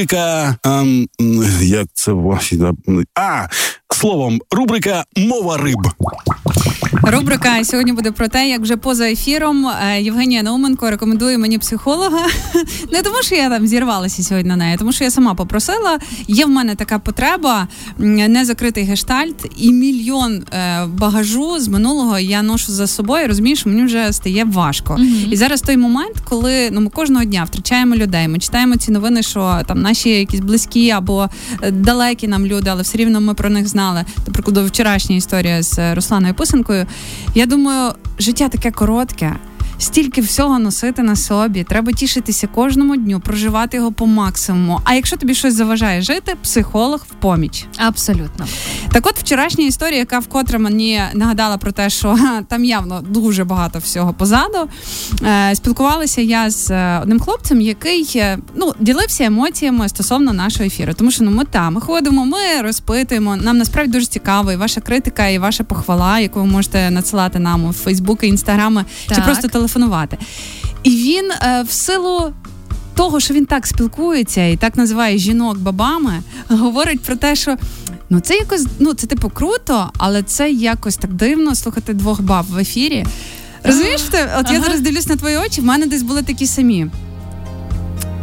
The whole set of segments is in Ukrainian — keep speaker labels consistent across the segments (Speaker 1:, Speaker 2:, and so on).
Speaker 1: рубрика. Ем, як це а словом, рубрика Мова риб.
Speaker 2: Рубрика сьогодні буде про те, як вже поза ефіром е, Євгенія Науменко рекомендує мені психолога. Не тому, що я там зірвалася сьогодні на неї, тому що я сама попросила. Є в мене така потреба, не закритий гештальт, і мільйон е, багажу з минулого я ношу за собою. Розумієш, мені вже стає важко. Mm-hmm. І зараз той момент, коли ну ми кожного дня втрачаємо людей. Ми читаємо ці новини, що там наші якісь близькі або е, далекі нам люди, але все рівно ми про них знали. До прикладу, вчорашня історія з Русланою Писанкою. Я думаю, життя таке коротке стільки всього носити на собі. Треба тішитися кожному дню, проживати його по максимуму. А якщо тобі щось заважає жити, психолог в поміч.
Speaker 3: Абсолютно.
Speaker 2: Так, от вчорашня історія, яка вкотре мені нагадала про те, що там явно дуже багато всього позаду. Е, спілкувалася я з е, одним хлопцем, який е, ну ділився емоціями стосовно нашого ефіру. Тому що ну ми там ми ходимо, ми розпитуємо. Нам насправді дуже цікаво, і ваша критика, і ваша похвала, яку ви можете надсилати нам у Фейсбук, інстаграми, чи просто телефон телефонувати. І він е, в силу. Того, що він так спілкується і так називає жінок бабами, говорить про те, що ну це якось ну це типу круто, але це якось так дивно слухати двох баб в ефірі. Розумієш, ти? от ага. я зараз дивлюсь на твої очі, в мене десь були такі самі.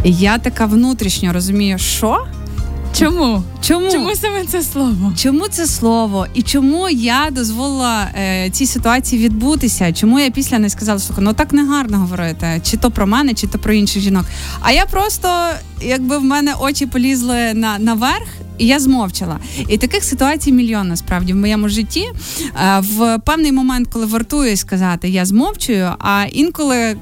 Speaker 2: І я така внутрішньо розумію, що
Speaker 3: Чому?
Speaker 2: Чому
Speaker 3: Чому саме це слово?
Speaker 2: Чому це слово? І чому я дозволила е, цій ситуації відбутися? Чому я після не сказала, слухай, ну так не гарно говорити, чи то про мене, чи то про інших жінок? А я просто, якби в мене очі полізли на наверх. І я змовчала. І таких ситуацій мільйон насправді в моєму житті. Е, в певний момент, коли вартує сказати, я змовчую, а інколи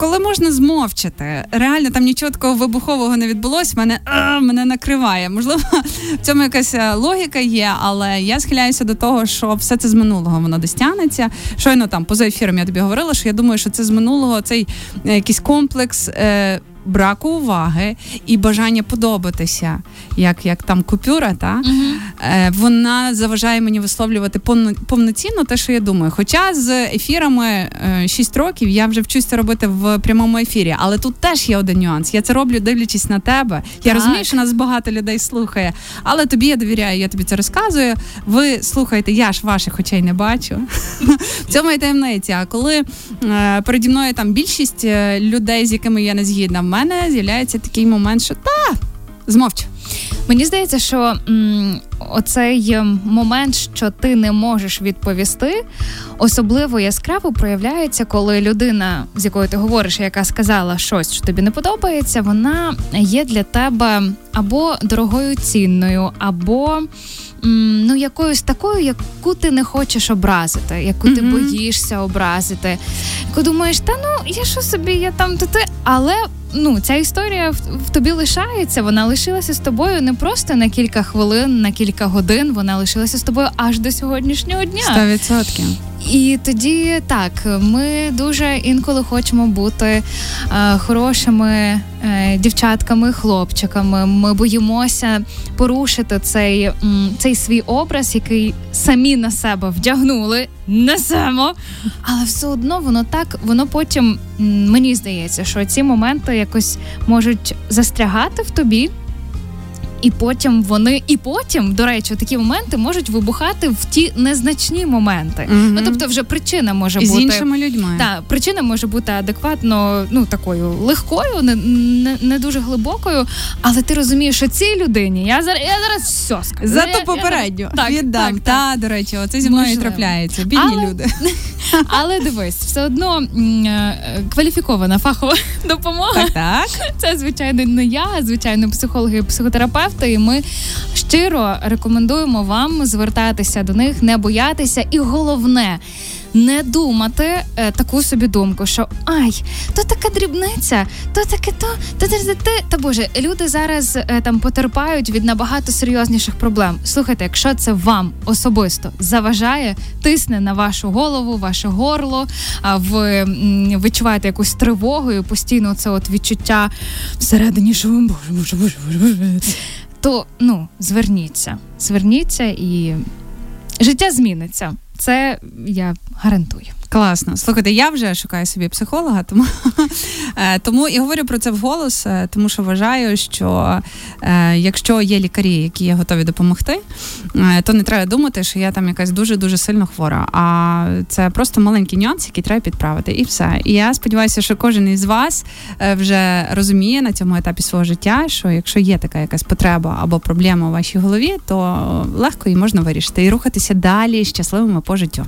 Speaker 2: коли можна змовчати, реально там нічого такого вибухового не відбулось, Мене а, мене накриває. Можливо, в цьому якась е, логіка є, але я схиляюся до того, що все це з минулого воно достягнеться. Щойно там поза ефіром я тобі говорила, що я думаю, що це з минулого цей е, якийсь комплекс. Е, браку уваги і бажання подобатися, як як там купюра, та е, вона заважає мені висловлювати повноцінно те, що я думаю. Хоча з ефірами е, 6 років я вже вчусь це робити в прямому ефірі, але тут теж є один нюанс. Я це роблю, дивлячись на тебе. Я так. розумію, що нас багато людей слухає, але тобі я довіряю, я тобі це розказую. Ви слухаєте, я ж ваших очей не бачу. В цьому і таємниця. А коли е, переді мною там більшість е, людей, з якими я не згідна, мене з'являється такий момент, що та змовч.
Speaker 3: Мені здається, що м, оцей ем, момент, що ти не можеш відповісти, особливо яскраво проявляється, коли людина, з якою ти говориш, яка сказала щось, що тобі не подобається, вона є для тебе або дорогою цінною, або ну якоюсь такою, яку ти не хочеш образити, яку mm-hmm. ти боїшся образити. Яку думаєш, та ну я що собі, я там то ти, але ну ця історія в, в тобі лишається. Вона лишилася з тобою не просто на кілька хвилин, на кілька годин. Вона лишилася з тобою аж до сьогоднішнього дня.
Speaker 2: 100%.
Speaker 3: І тоді так, ми дуже інколи хочемо бути е, хорошими е, дівчатками, хлопчиками. Ми боїмося порушити цей цей свій образ, який самі на себе вдягнули, несемо. Але все одно воно так, воно потім мені здається, що ці моменти якось можуть застрягати в тобі. І потім вони, і потім, до речі, такі моменти можуть вибухати в ті незначні моменти. Mm-hmm. Ну тобто, вже причина може
Speaker 2: і
Speaker 3: бути
Speaker 2: з іншими людьми.
Speaker 3: Так, причина може бути адекватно, ну такою легкою, не не, не дуже глибокою. Але ти розумієш, що цій людині я зараз я зараз все скажу.
Speaker 2: Зато попередньо я, так, віддам. Так, та, до речі, оце зі мною Можливо. трапляється. Бідні але, люди.
Speaker 3: Але дивись, все одно е, кваліфікована фахова допомога.
Speaker 2: Так, так.
Speaker 3: Це звичайно не я, звичайно, психологи і психотерапевти терапевти, і ми щиро рекомендуємо вам звертатися до них, не боятися, і головне. Не думати е, таку собі думку, що ай, то така дрібниця, то таке, то то, то. та боже, люди зараз е, там потерпають від набагато серйозніших проблем. Слухайте, якщо це вам особисто заважає, тисне на вашу голову, ваше горло, а ви відчуваєте якусь тривогу і постійно це от відчуття всередині, що боже, боже, боже, боже то ну зверніться, зверніться і життя зміниться. Це я гарантую.
Speaker 2: Класно. Слухайте, я вже шукаю собі психолога, тому е, тому і говорю про це вголос, е, тому що вважаю, що е, якщо є лікарі, які є готові допомогти, то не треба думати, що я там якась дуже дуже сильно хвора. А це просто маленький нюанс, який треба підправити, і все. І я сподіваюся, що кожен із вас вже розуміє на цьому етапі свого життя, що якщо є така якась потреба або проблема у вашій голові, то легко її можна вирішити і рухатися далі щасливими по життю.